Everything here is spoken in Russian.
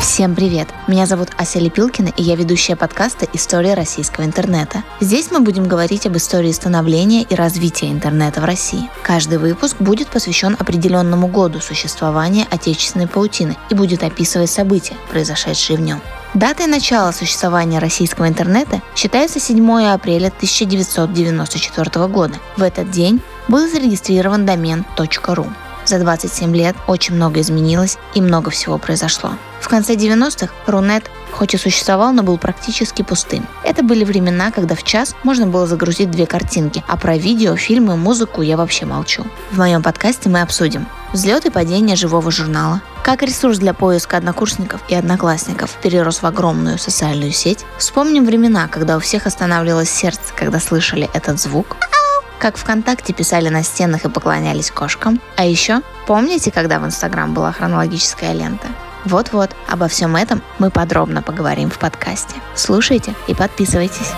Всем привет! Меня зовут Ася Лепилкина, и я ведущая подкаста «История российского интернета». Здесь мы будем говорить об истории становления и развития интернета в России. Каждый выпуск будет посвящен определенному году существования отечественной паутины и будет описывать события, произошедшие в нем. Датой начала существования российского интернета считается 7 апреля 1994 года. В этот день был зарегистрирован домен .ru. За 27 лет очень много изменилось и много всего произошло. В конце 90-х Рунет хоть и существовал, но был практически пустым. Это были времена, когда в час можно было загрузить две картинки, а про видео, фильмы, музыку я вообще молчу. В моем подкасте мы обсудим взлет и падение живого журнала, как ресурс для поиска однокурсников и одноклассников перерос в огромную социальную сеть, вспомним времена, когда у всех останавливалось сердце, когда слышали этот звук, как ВКонтакте писали на стенах и поклонялись кошкам. А еще, помните, когда в Инстаграм была хронологическая лента? Вот-вот, обо всем этом мы подробно поговорим в подкасте. Слушайте и подписывайтесь.